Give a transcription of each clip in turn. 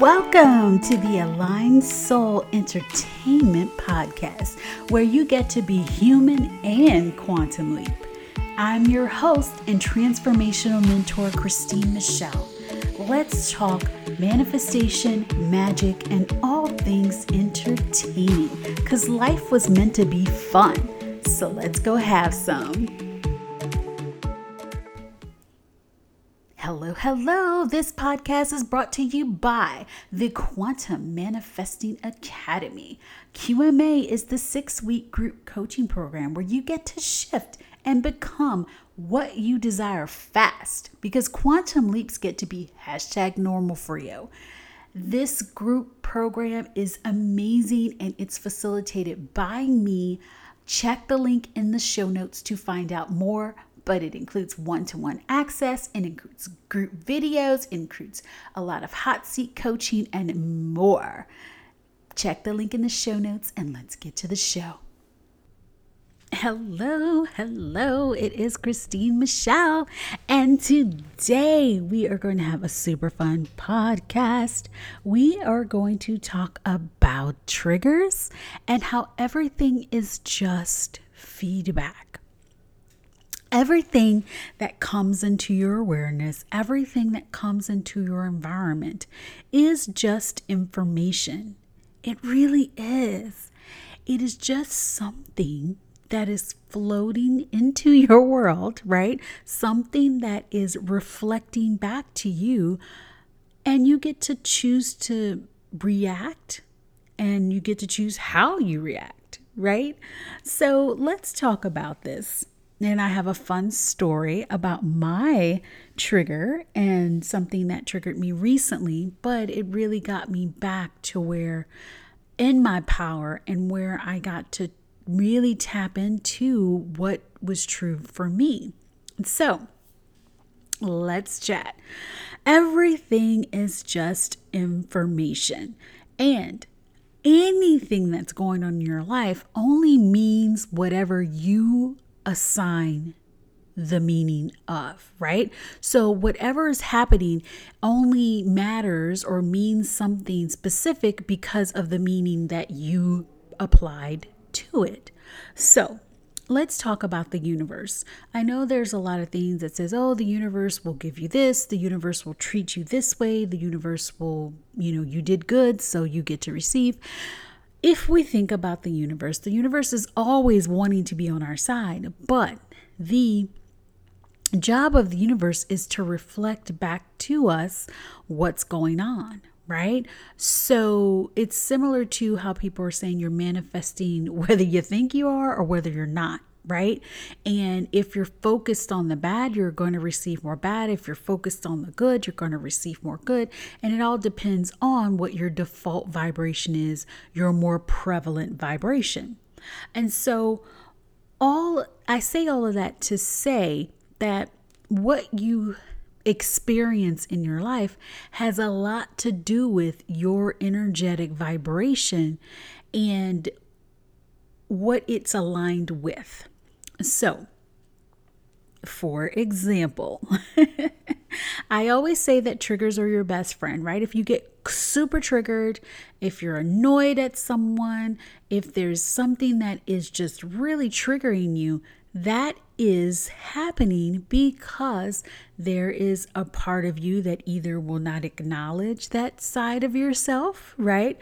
Welcome to the Aligned Soul Entertainment Podcast, where you get to be human and quantum leap. I'm your host and transformational mentor, Christine Michelle. Let's talk manifestation, magic, and all things entertaining because life was meant to be fun. So let's go have some. Hello. This podcast is brought to you by the Quantum Manifesting Academy. QMA is the six week group coaching program where you get to shift and become what you desire fast because quantum leaps get to be hashtag normal for you. This group program is amazing and it's facilitated by me. Check the link in the show notes to find out more but it includes one to one access, it includes group videos, includes a lot of hot seat coaching, and more. Check the link in the show notes and let's get to the show. Hello, hello, it is Christine Michelle, and today we are going to have a super fun podcast. We are going to talk about triggers and how everything is just feedback everything that comes into your awareness, everything that comes into your environment is just information. It really is. It is just something that is floating into your world, right? Something that is reflecting back to you, and you get to choose to react and you get to choose how you react, right? So let's talk about this. And I have a fun story about my trigger and something that triggered me recently, but it really got me back to where in my power and where I got to really tap into what was true for me. So, let's chat. Everything is just information. And anything that's going on in your life only means whatever you assign the meaning of, right? So, whatever is happening only matters or means something specific because of the meaning that you applied to it. So, let's talk about the universe. I know there's a lot of things that says, "Oh, the universe will give you this, the universe will treat you this way, the universe will, you know, you did good, so you get to receive." If we think about the universe, the universe is always wanting to be on our side, but the job of the universe is to reflect back to us what's going on, right? So it's similar to how people are saying you're manifesting whether you think you are or whether you're not right? And if you're focused on the bad, you're going to receive more bad. If you're focused on the good, you're going to receive more good. And it all depends on what your default vibration is, your more prevalent vibration. And so, all I say all of that to say that what you experience in your life has a lot to do with your energetic vibration and what it's aligned with. So, for example, I always say that triggers are your best friend, right? If you get super triggered, if you're annoyed at someone, if there's something that is just really triggering you, that is happening because there is a part of you that either will not acknowledge that side of yourself, right?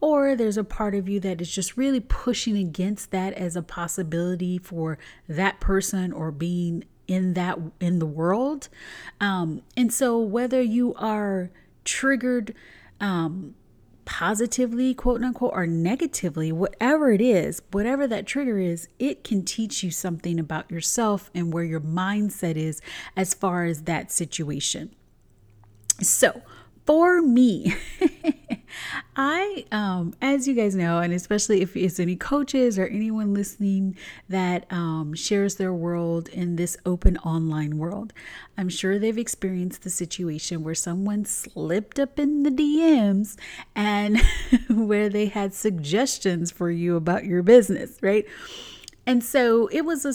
Or there's a part of you that is just really pushing against that as a possibility for that person or being in that in the world. Um, and so whether you are triggered um, positively, quote unquote, or negatively, whatever it is, whatever that trigger is, it can teach you something about yourself and where your mindset is as far as that situation. So, for me, I, um, as you guys know, and especially if it's any coaches or anyone listening that um, shares their world in this open online world, I'm sure they've experienced the situation where someone slipped up in the DMs and where they had suggestions for you about your business, right? And so it was a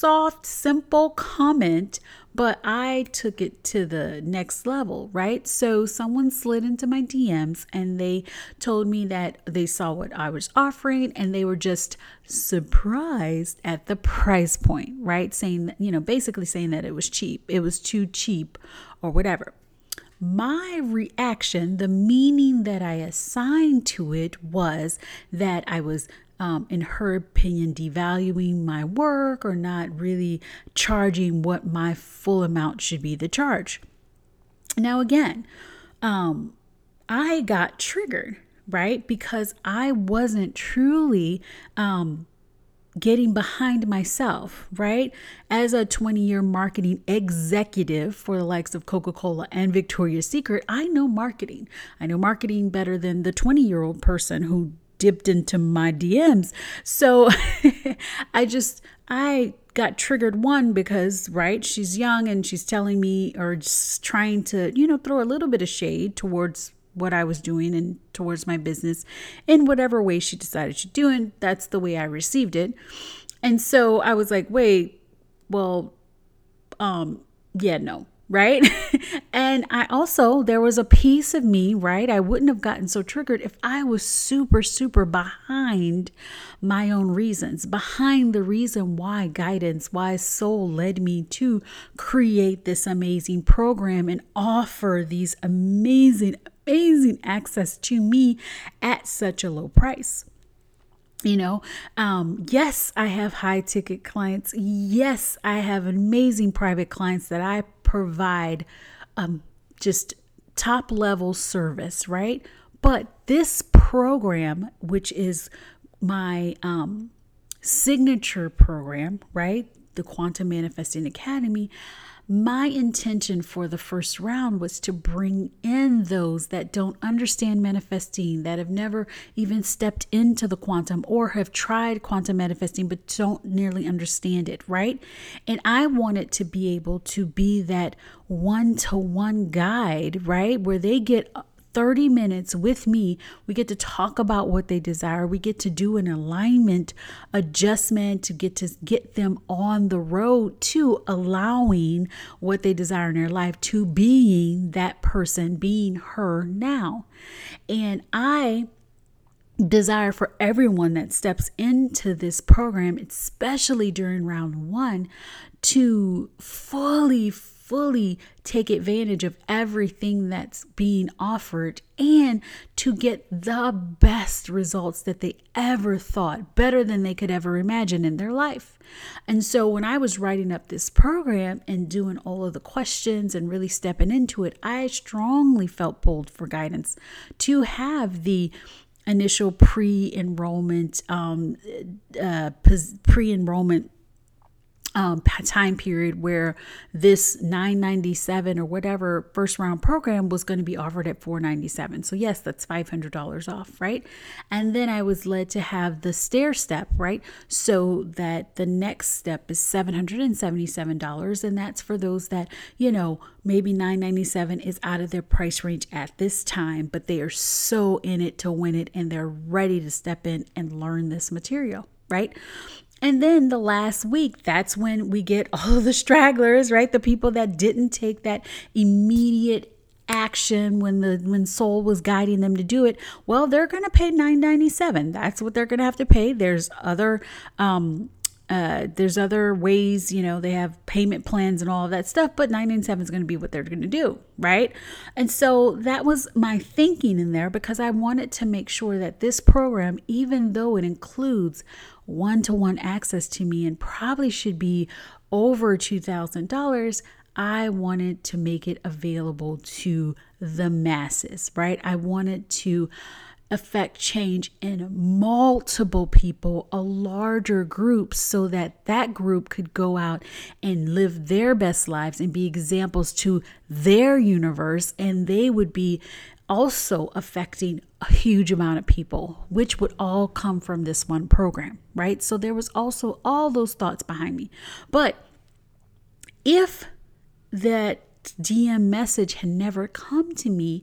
soft, simple comment, but I took it to the next level, right? So someone slid into my DMs and they told me that they saw what I was offering and they were just surprised at the price point, right? Saying that, you know, basically saying that it was cheap, it was too cheap or whatever. My reaction, the meaning that I assigned to it was that I was um, in her opinion, devaluing my work or not really charging what my full amount should be the charge. Now, again, um, I got triggered, right? Because I wasn't truly um, getting behind myself, right? As a 20 year marketing executive for the likes of Coca Cola and Victoria's Secret, I know marketing. I know marketing better than the 20 year old person who dipped into my DMs. So I just, I got triggered one because, right, she's young and she's telling me or just trying to, you know, throw a little bit of shade towards what I was doing and towards my business in whatever way she decided to do it. That's the way I received it. And so I was like, wait, well, um, yeah, no, right? and I also, there was a piece of me, right? I wouldn't have gotten so triggered if I was super, super behind my own reasons, behind the reason why guidance, why soul led me to create this amazing program and offer these amazing, amazing access to me at such a low price you know um, yes i have high ticket clients yes i have amazing private clients that i provide um, just top level service, right? But this program, which is my um, signature program, right? The Quantum Manifesting Academy, my intention for the first round was to bring in those that don't understand manifesting, that have never even stepped into the quantum or have tried quantum manifesting but don't nearly understand it, right? And I wanted to be able to be that one to one guide, right? Where they get 30 minutes with me. We get to talk about what they desire. We get to do an alignment adjustment to get to get them on the road to allowing what they desire in their life to being that person, being her now. And I desire for everyone that steps into this program, especially during round one, to fully fully take advantage of everything that's being offered and to get the best results that they ever thought, better than they could ever imagine in their life. And so when I was writing up this program and doing all of the questions and really stepping into it, I strongly felt pulled for guidance to have the initial pre-enrollment um, uh, pre-enrollment um, time period where this 997 or whatever first round program was going to be offered at 497 so yes that's $500 off right? And then i was led to have the stair step right? So that the next step is $777 and that's for those that you know maybe 997 is out of their price range at this time but they are so in it to win it and they're ready to step in and learn this material right and then the last week, that's when we get all the stragglers, right? The people that didn't take that immediate action when the when soul was guiding them to do it. Well they're going to pay 997 that's what they're going to have to pay. There's other um uh, there's other ways, you know, they have payment plans and all of that stuff, but 997 is going to be what they're going to do, right? And so that was my thinking in there because I wanted to make sure that this program, even though it includes one to one access to me and probably should be over $2,000, I wanted to make it available to the masses, right? I wanted to affect change in multiple people, a larger group, so that that group could go out and live their best lives and be examples to their universe, and they would be also affecting a huge amount of people, which would all come from this one program, right? So there was also all those thoughts behind me. But if that DM message had never come to me,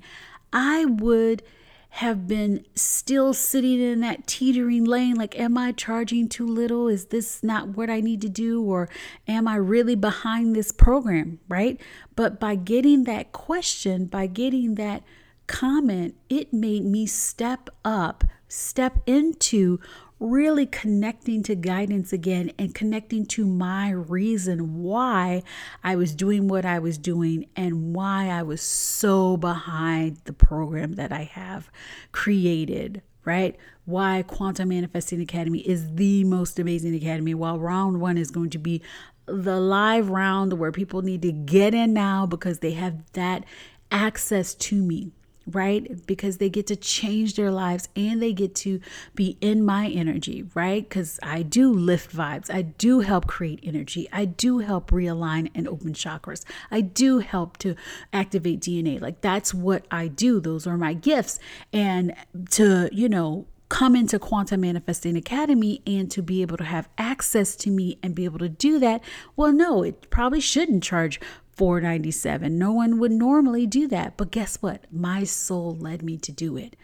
I would have been still sitting in that teetering lane like am i charging too little? Is this not what i need to do? Or am i really behind this program right? But by getting that question by getting that comment it made me step up step into really connecting to guidance again and connecting to my reason why I was doing what I was doing and why I was so behind the program that I have created, right? Why Quantum Manifesting Academy is the most amazing academy, while round one is going to be the live round where people need to get in now because they have that access to me right? Because they get to change their lives and they get to be in my energy, right? Because I do lift vibes. I do help create energy. I do help realign and open chakras. I do help to activate DNA. Like that's what I do. Those are my gifts. And to, you know, come into Quantum Manifesting Academy and to be able to have access to me and be able to do that, well, no, it probably shouldn't charge 497. No one would normally do that. But guess what? My soul led me to do it.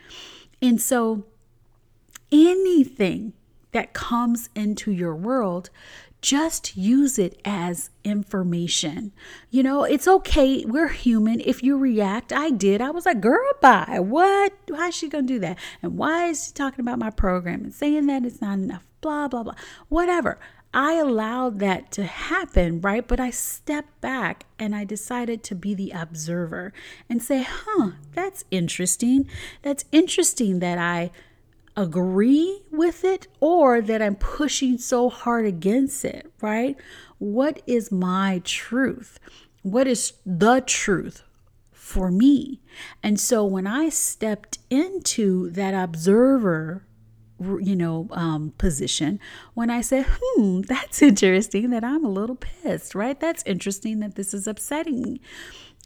And so anything that comes into your world, just use it as information. You know, it's okay. We're human. If you react, I did. I was like, girl, bye. What? Why is she going to do that? And why is she talking about my program and saying that it's not enough? Blah, blah, blah. Whatever. I allowed that to happen, right? But I stepped back and I decided to be the observer and say, huh, that's interesting. That's interesting that I agree with it or that I'm pushing so hard against it, right? What is my truth? What is the truth for me? And so when I stepped into that observer you know, um, position when I said, hmm, that's interesting that I'm a little pissed, right? That's interesting that this is upsetting me.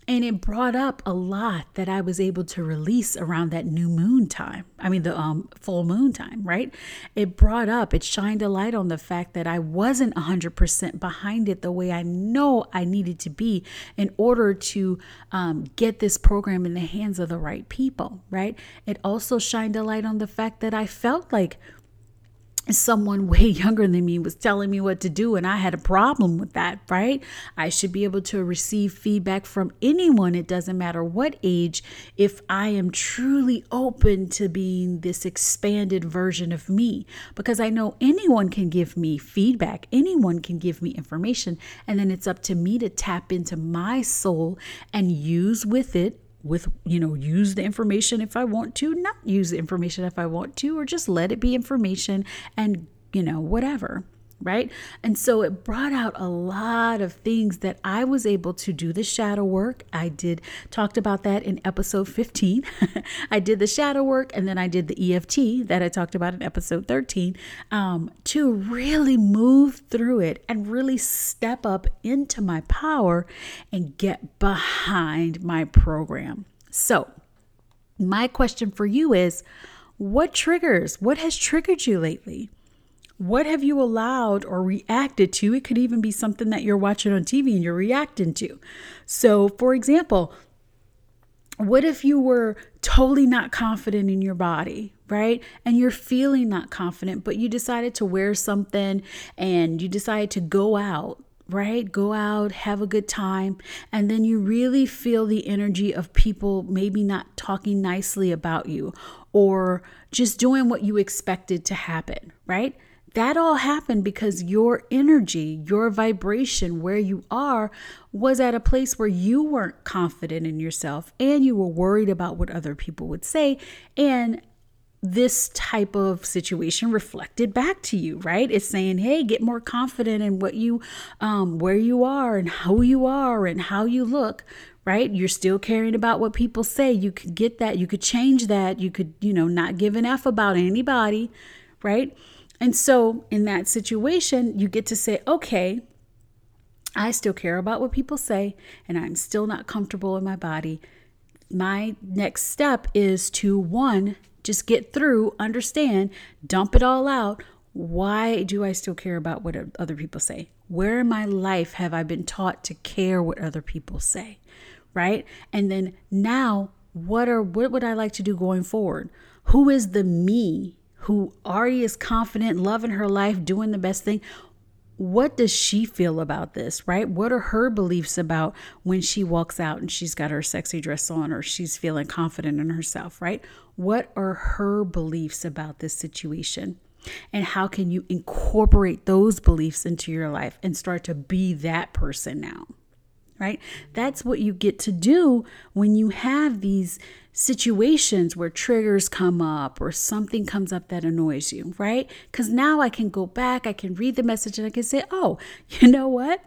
And it brought up a lot that I was able to release around that new moon time. I mean, the um, full moon time, right? It brought up, it shined a light on the fact that I wasn't 100% behind it the way I know I needed to be in order to um, get this program in the hands of the right people, right? It also shined a light on the fact that I felt like someone way younger than me was telling me what to do and I had a problem with that, right? I should be able to receive feedback from anyone, it doesn't matter what age, if I am truly open to being this expanded version of me because I know anyone can give me feedback, anyone can give me information, and then it's up to me to tap into my soul and use with it with you know use the information if i want to not use the information if i want to or just let it be information and you know whatever right? And so it brought out a lot of things that I was able to do the shadow work. I did talked about that in episode 15. I did the shadow work and then I did the EFT that I talked about in episode 13 um, to really move through it and really step up into my power and get behind my program. So, my question for you is what triggers, what has triggered you lately? What have you allowed or reacted to? It could even be something that you're watching on TV and you're reacting to. So, for example, what if you were totally not confident in your body, right? And you're feeling not confident, but you decided to wear something and you decided to go out, right? Go out, have a good time. And then you really feel the energy of people maybe not talking nicely about you or just doing what you expected to happen, right? That all happened because your energy, your vibration, where you are, was at a place where you weren't confident in yourself and you were worried about what other people would say. And this type of situation reflected back to you, right? It's saying, hey, get more confident in what you, um, where you are and who you are and how you look, right? You're still caring about what people say. You could get that. You could change that. You could, you know, not give an F about anybody, right? And so, in that situation, you get to say, okay, I still care about what people say, and I'm still not comfortable in my body. My next step is to one, just get through, understand, dump it all out. Why do I still care about what other people say? Where in my life have I been taught to care what other people say? Right? And then now what are what would I like to do going forward? Who is the me who already is confident, loving her life, doing the best thing? What does she feel about this, right? What are her beliefs about when she walks out and she's got her sexy dress on or she's feeling confident in herself, right? What are her beliefs about this situation? And how can you incorporate those beliefs into your life and start to be that person now? Right? That's what you get to do when you have these situations where triggers come up or something comes up that annoys you, right? Because now I can go back, I can read the message, and I can say, oh, you know what?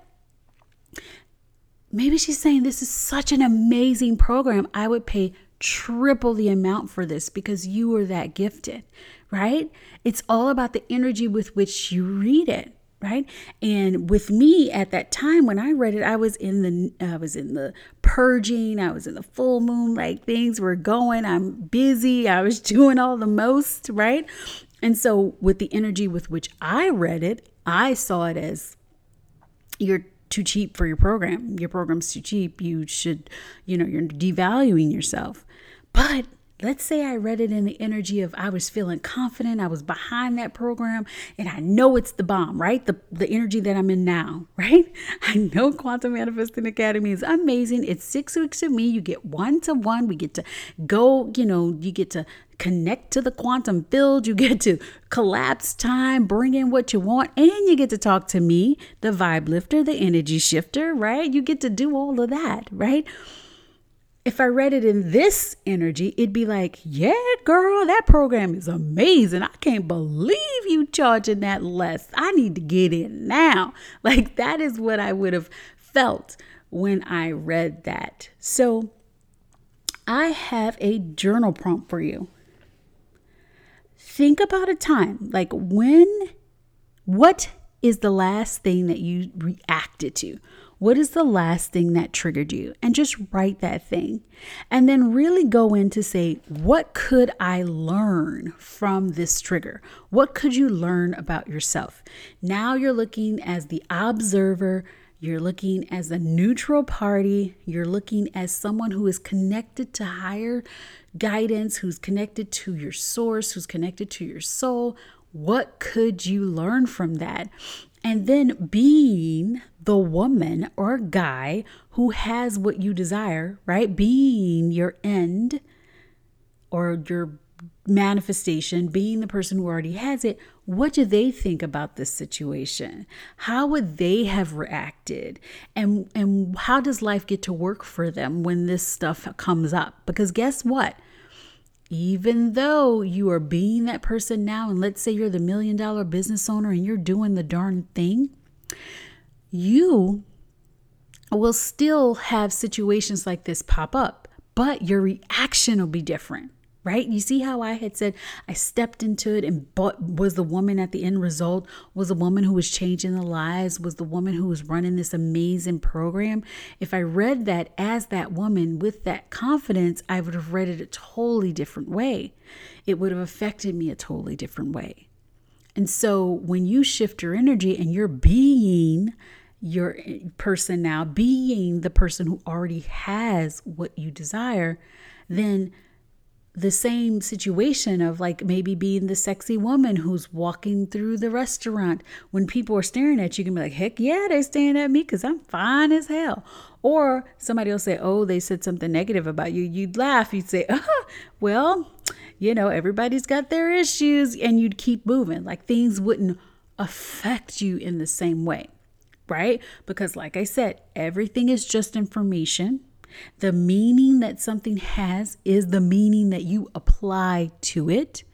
Maybe she's saying this is such an amazing program. I would pay triple the amount for this because you are that gifted, right? It's all about the energy with which you read it right? And with me at that time when i read it i was in the i was in the purging i was in the full moon like things were going i'm busy i was doing all the most right? And so with the energy with which i read it i saw it as you're too cheap for your program. Your program's too cheap. You should you know you're devaluing yourself. But let's say I read it in the energy of I was feeling confident, I was behind that program, and I know it's the bomb, right? The the energy that I'm in now, right? I know Quantum Manifesting Academy is amazing. It's six weeks of me. You get one to one. We get to go, you know, you get to connect to the quantum field. You get to collapse time, bring in what you want, and you get to talk to me, the vibe lifter, the energy shifter, right? You get to do all of that, right? If I read it in this energy, it'd be like, yeah, girl, that program is amazing. I can't believe you charging that less. I need to get in now. Like that is what I would have felt when I read that. So I have a journal prompt for you. Think about a time, like when, what is the last thing that you reacted to? What is the last thing that triggered you? And just write that thing. And then really go in to say, what could I learn from this trigger? What could you learn about yourself? Now you're looking as the observer. You're looking as a neutral party. You're looking as someone who is connected to higher guidance, who's connected to your source, who's connected to your soul. What could you learn from that? And then being the woman or guy who has what you desire, right? Being your end or your manifestation, being the person who already has it, what do they think about this situation? How would they have reacted? And and how does life get to work for them when this stuff comes up? Because guess what? Even though you are being that person now, and let's say you're the million dollar business owner and you're doing the darn thing, you will still have situations like this pop up, but your reaction will be different, right? You see how I had said I stepped into it and but was the woman at the end result, was the woman who was changing the lives, was the woman who was running this amazing program. If I read that as that woman with that confidence, I would have read it a totally different way. It would have affected me a totally different way. And so when you shift your energy and you're being your person now, being the person who already has what you desire, then the same situation of like maybe being the sexy woman who's walking through the restaurant when people are staring at you, you can be like, heck yeah, they're staring at me because I'm fine as hell. Or somebody will say, oh, they said something negative about you. You'd laugh. You'd say, oh, well, you know, everybody's got their issues. And you'd keep moving. Like things wouldn't affect you in the same way right? Because, like I said, everything is just information. The meaning that something has is the meaning that you apply to it.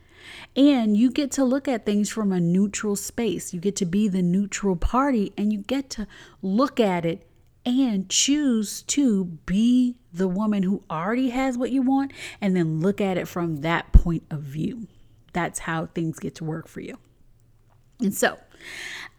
And you get to look at things from a neutral space. You get to be the neutral party and you get to look at it and choose to be the woman who already has what you want and then look at it from that point of view. That's how things get to work for you. And so,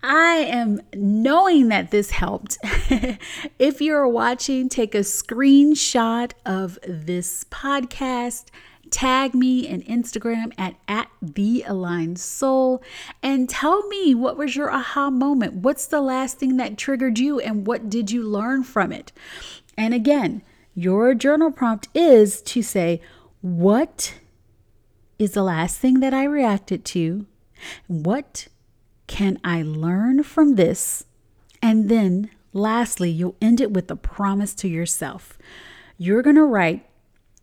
I am knowing that this helped. if you're watching, take a screenshot of this podcast. Tag me in Instagram at, at the aligned soul and tell me what was your aha moment? What's the last thing that triggered you and what did you learn from it? And again, Your journal prompt is to say, What is the last thing that I reacted to? What can I learn from this? And then lastly, you'll end it with a promise to yourself. You're going to write,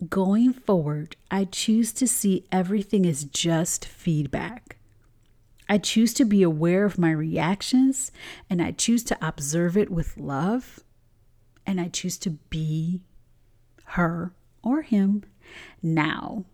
Going forward, I choose to see everything as just feedback. I choose to be aware of my reactions and I choose to observe it with love. And I choose to be her or him now.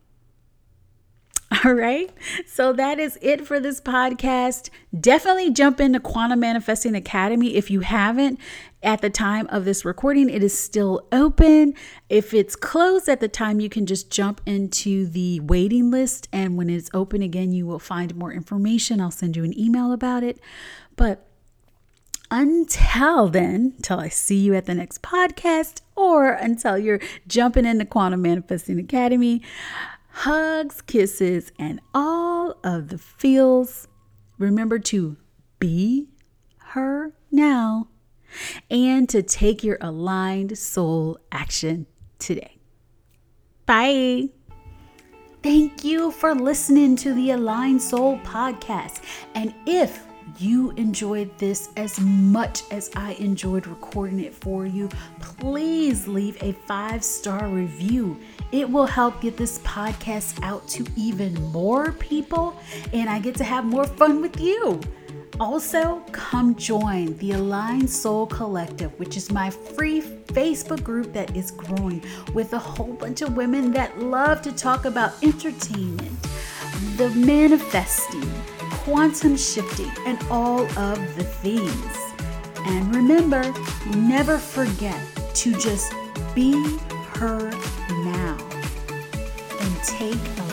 All right. So that is it for this podcast. Definitely jump into Quantum Manifesting Academy if you haven't. At the time of this recording, it is still open. If it's closed at the time, you can just jump into the waiting list. And when it's open again, you will find more information. I'll send you an email about it. But until then, till I see you at the next podcast or until you're jumping into Quantum Manifesting Academy, hugs, kisses, and all of the feels. Remember to be her now and to take your aligned soul action today. Bye. Thank you for listening to the Aligned Soul podcast. And if you enjoyed this as much as I enjoyed recording it for you, please leave a five star review. It will help get this podcast out to even more people, and I get to have more fun with you. Also, come join the Aligned Soul Collective, which is my free Facebook group that is growing with a whole bunch of women that love to talk about entertainment, the manifesting, quantum shifting, and all of the things. And remember, never forget to just be her take aligned